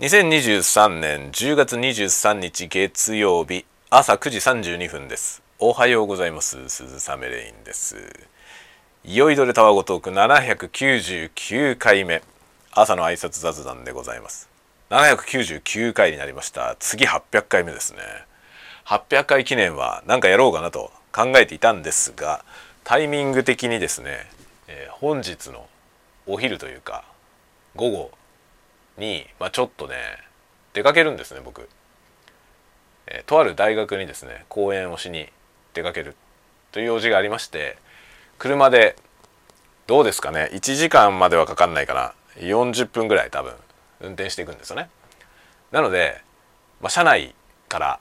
2023年10月23日月曜日朝9時32分です。おはようございます。鈴雨レインです。酔いどれタワゴトーク799回目朝の挨拶雑談でございます。799回になりました。次800回目ですね。800回記念は何かやろうかなと考えていたんですがタイミング的にですね、えー、本日のお昼というか午後に、まあ、ちょっとね出かけるんですね僕、えー、とある大学にですね講演をしに出かけるという用事がありまして車でどうですかね1時間まではかかんないかな40分ぐらい多分運転していくんですよね。なので、まあ、車内から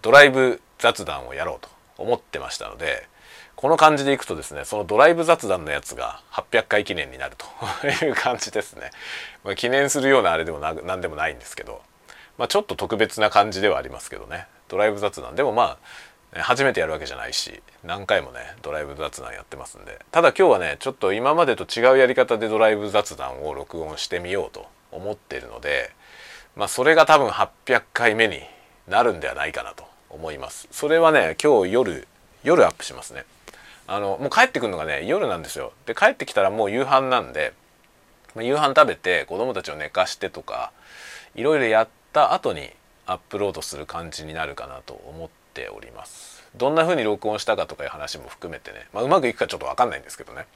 ドライブ雑談をやろうと思ってましたのでこの感じでいくとですねそのドライブ雑談のやつが800回記念になると いう感じですね、まあ、記念するようなあれでもな何でもないんですけど、まあ、ちょっと特別な感じではありますけどね。ドライブ雑談。でもまあ初めてやるわけじゃないし何回もねドライブ雑談やってますんで。ただ今日はねちょっと今までと違うやり方でドライブ雑談を録音してみようと思っているのでまあそれが多分800回目になるんではないかなと思います。それはね今日夜夜アップしますね。あのもう帰ってくるのがね夜なんですよ。で帰ってきたらもう夕飯なんで、まあ、夕飯食べて子供たちを寝かしてとかいろいろやった後にアップロードする感じになるかなと思っております。どんな風に録音したかとかいう話も含めてね、まあ、うまくいくかちょっと分かんないんですけどね。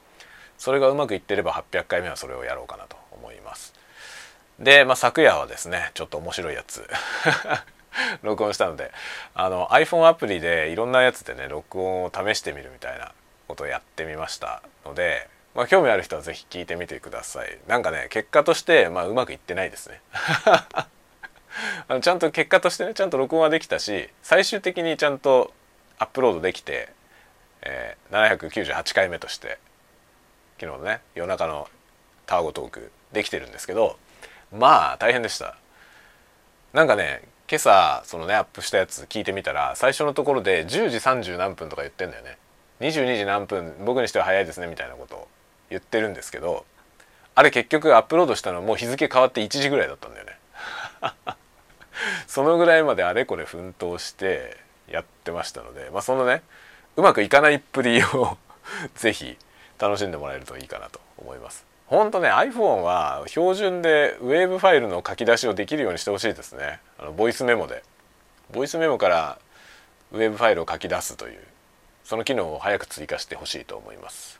それがうまくいってれば800回目はそれをやろうかなと思います。で、まあ、昨夜はですねちょっと面白いやつ。録音したので。あの iPhone アプリでいろんなやつでね録音を試してみるみたいなことをやってみましたので、まあ、興味ある人は是非聞いてみてください。なんかね結果として、まあ、うまくいってないですね。あのちゃんと結果としてねちゃんと録音はできたし最終的にちゃんとアップロードできて、えー、798回目として昨日のね夜中のタワゴトークできてるんですけどまあ大変でした。なんかね今朝そのねアップしたやつ聞いてみたら最初のところで10時30何分とか言ってんだよね。22時何分僕にしては早いですねみたいなことを言ってるんですけどあれ結局アップロードしたのもう日付変わって1時ぐらいだったんだよね。そのぐらいまであれこれ奮闘してやってましたのでまあそのねうまくいかないっぷりを 是非楽しんでもらえるといいかなと思います。ほんとね iPhone は標準でウェーブファイルの書き出しをできるようにしてほしいですね。あのボイスメモで。ボイスメモからウェーブファイルを書き出すというその機能を早く追加してほしいと思います。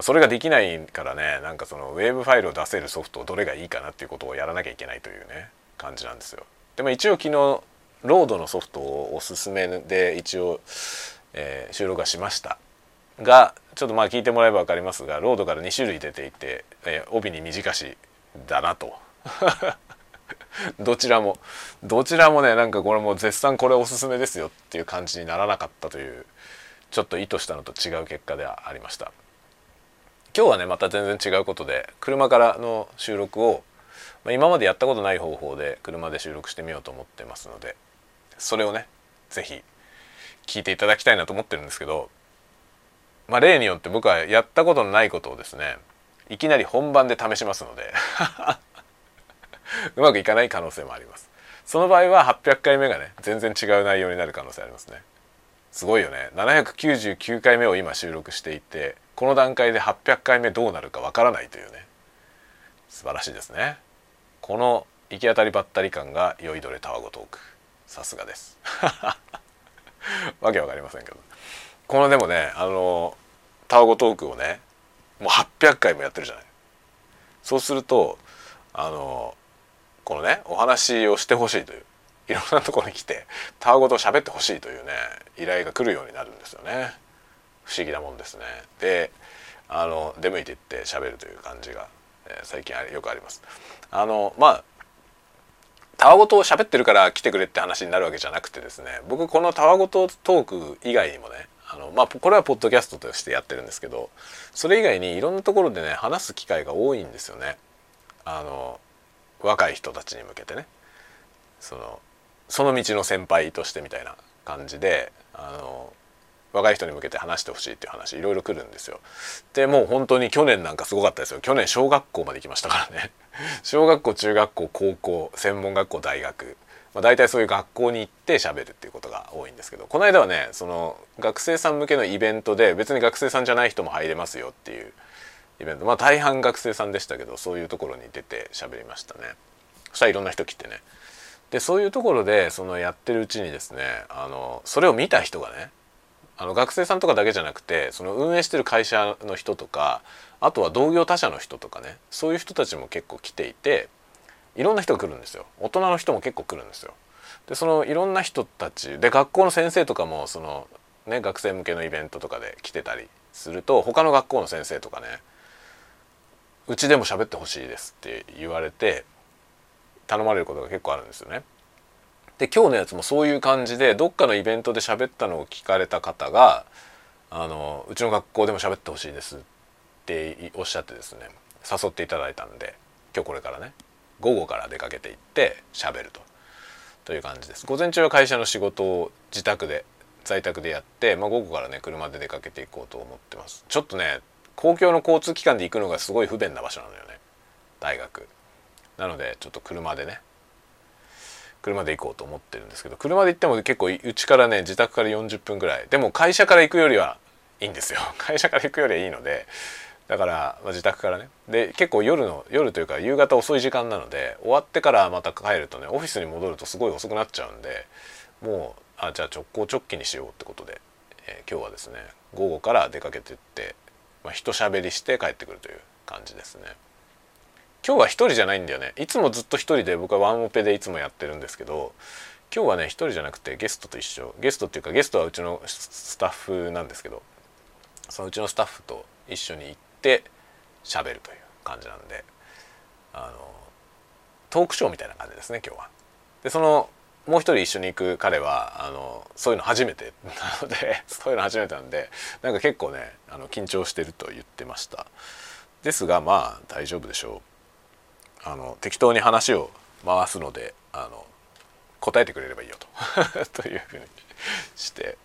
それができないからねなんかそのウェーブファイルを出せるソフトどれがいいかなっていうことをやらなきゃいけないというね感じなんですよ。でも一応昨日ロードのソフトをおすすめで一応、えー、収録はしました。がちょっとまあ聞いてもらえば分かりますがロードから2種類出ていて、えー、帯に短しだなと。どちらもどちらもねなんかこれもう絶賛これおすすめですよっていう感じにならなかったというちょっと意図したのと違う結果ではありました。今日はねまた全然違うことで車からの収録を、まあ、今までやったことない方法で車で収録してみようと思ってますのでそれをね是非聞いていただきたいなと思ってるんですけどまあ、例によって僕はやったことのないことをですねいきなり本番で試しますので うまくいかない可能性もあります。その場合は800回目がね全然違う内容になる可能性ありますね。すごいよね。799回目を今収録していてこの段階で800回目どうなるかわからないというね。素晴らしいですね。この行き当たりばったり感が酔いどれタワゴトーク。さすがです。わけわかりませんけど。このでもねあのタワゴトークをねもう800回もやってるじゃない。そうするとあのこのねお話をしてほしいといういろんなところに来てタワゴと喋ってほしいというね依頼が来るようになるんですよね。不思議なもんですね。であの出向いていって喋るという感じが、えー、最近よくあります。あのまあタワゴと喋ってるから来てくれって話になるわけじゃなくてですね僕このタワゴとトーク以外にもねあのまあこれはポッドキャストとしてやってるんですけどそれ以外にいろんなところでね話す機会が多いんですよね。あの若い人たちに向けてねそのその道の先輩としてみたいな感じであの若い人に向けて話してほしいっていう話いろいろ来るんですよ。でもう本当に去年なんかすごかったですよ去年小学校まで行きましたからね小学校中学校高校専門学校大学、まあ、大体そういう学校に行って喋るっていうことが多いんですけどこの間はねその学生さん向けのイベントで別に学生さんじゃない人も入れますよっていうイベント。まあ大半学生さんでしたけどそういうところに出て喋りましたね。そしたらいろんな人来てね。でそういうところでそのやってるうちにですねあのそれを見た人がねあの学生さんとかだけじゃなくてその運営してる会社の人とかあとは同業他社の人とかねそういう人たちも結構来ていていろんな人が来るんですよ大人の人も結構来るんですよ。でそのいろんな人たちで学校の先生とかもその、ね、学生向けのイベントとかで来てたりすると他の学校の先生とかねうちでも喋ってほしいですって言われて頼まれることが結構あるんですよね。で今日のやつもそういう感じでどっかのイベントで喋ったのを聞かれた方が「あのうちの学校でも喋ってほしいです」っておっしゃってですね誘っていただいたんで今日これからね午後から出かけていって喋ると。という感じです。午前中は会社の仕事を自宅で在宅でやって、まあ、午後からね車で出かけていこうと思ってます。ちょっとね公共の交通機関で行くのがすごい不便な場所なのよね。大学。なのでちょっと車でね車で行こうと思ってるんですけど車で行っても結構うちからね自宅から40分ぐらい。でも会社から行くよりはいいんですよ。会社から行くよりはいいのでだから、まあ、自宅からね。で結構夜の夜というか夕方遅い時間なので終わってからまた帰るとねオフィスに戻るとすごい遅くなっちゃうんでもうあじゃあ直行直帰にしようってことで、えー、今日はですね午後から出かけてって、まあ、人しゃべりして帰ってくるという感じですね。今日は一人じゃないんだよね。いつもずっと一人で僕はワンオペでいつもやってるんですけど今日はね一人じゃなくてゲストと一緒。ゲストっていうかゲストはうちのスタッフなんですけどそのうちのスタッフと一緒に行って喋るという感じなんであのトークショーみたいな感じですね今日は。でそのもう一人一緒に行く彼はあのそういうの初めてなので そういうの初めてなんでなんか結構ねあの緊張してると言ってました。ですがまあ大丈夫でしょう。あの適当に話を回すのであの答えてくれればいいよと。というふうにして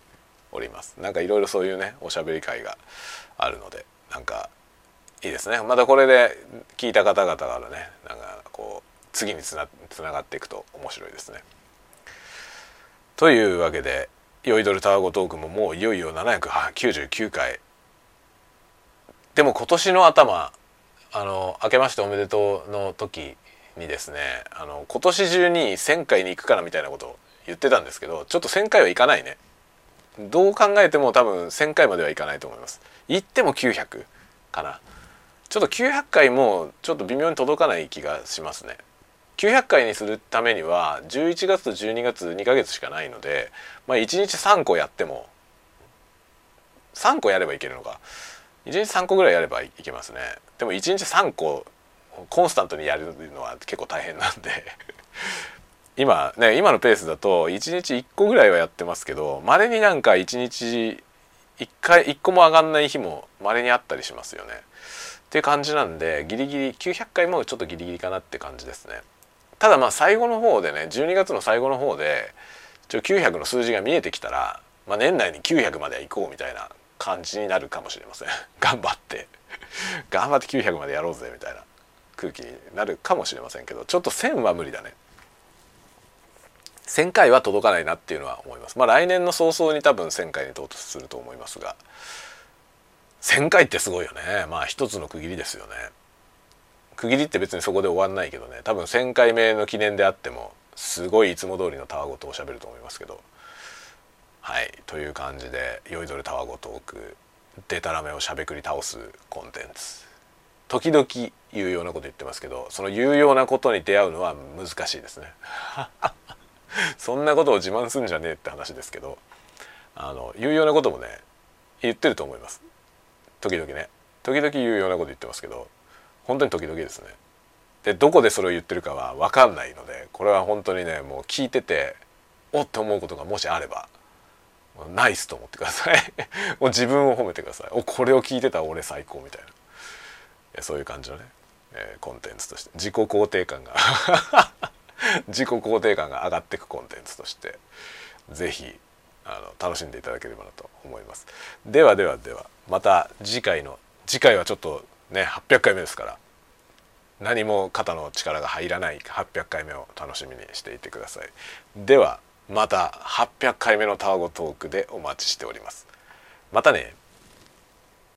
おります。なんかいろいろそういうねおしゃべり会があるのでなんかいいですね。またこれで聞いた方々からねなんかこう次につなつながっていくと面白いですね。というわけで「酔いどるタワゴトーク」ももういよいよ799回でも今年の頭あの「明けましておめでとう」の時にですねあの今年中に1,000回に行くからみたいなことを言ってたんですけどちょっと1,000回はいかないね。どう考えても多分1,000回まではいかないと思います。行っても900かな。ちょっと900回もちょっと微妙に届かない気がしますね。900回にするためには11月と12月2ヶ月しかないので、まあ、1日3個やっても3個やればいけるのか。1日3個ぐらいやればいけますね。でも1日3個コンスタントにやるのは結構大変なんで。今ね今のペースだと1日1個ぐらいはやってますけどまれになんか1日1回1個も上がんない日もまれにあったりしますよね。っていう感じなんでギリギリ900回もちょっとギリギリかなって感じですね。ただまあ最後の方でね12月の最後の方でちょ900の数字が見えてきたら、まあ、年内に900までは行こうみたいな感じになるかもしれません。頑張って。頑張って900までやろうぜみたいな空気になるかもしれませんけどちょっと1000は無理だね。1000回は届かないなっていうのは思います。まあ来年の早々に多分1000回に到達すると思いますが。1000回ってすごいよね。まあ一つの区切りですよね。区切りって別にそこで終わんないけどね。多分1,000回目の記念であってもすごいいつも通りのたわごとをしゃべると思いますけど。はい。という感じで「酔いどれたわごトーク」でたらめをしゃべくり倒すコンテンツ。時々言うようなこと言ってますけどその言うようなことに出会うのは難しいですね。そんなことを自慢すんじゃねえって話ですけどあの言うようなこともね言ってると思います。時々ね。時々言うようなこと言ってますけど本当に時々ですね。でどこでそれを言ってるかは分かんないのでこれは本当にねもう聞いてておって思うことがもしあればナイスと思ってください。もう自分を褒めてください。おこれを聞いてた俺最高みたいな。そういう感じのね、えー、コンテンツとして。自己肯定感が。自己肯定感が上がってくコンテンツとして。是非あの楽しんでいただければなと思います。ではではではまた次回の次回はちょっとね800回目ですから何も肩の力が入らない800回目を楽しみにしていてください。ではまた800回目のタワゴトークでお待ちしております。またね。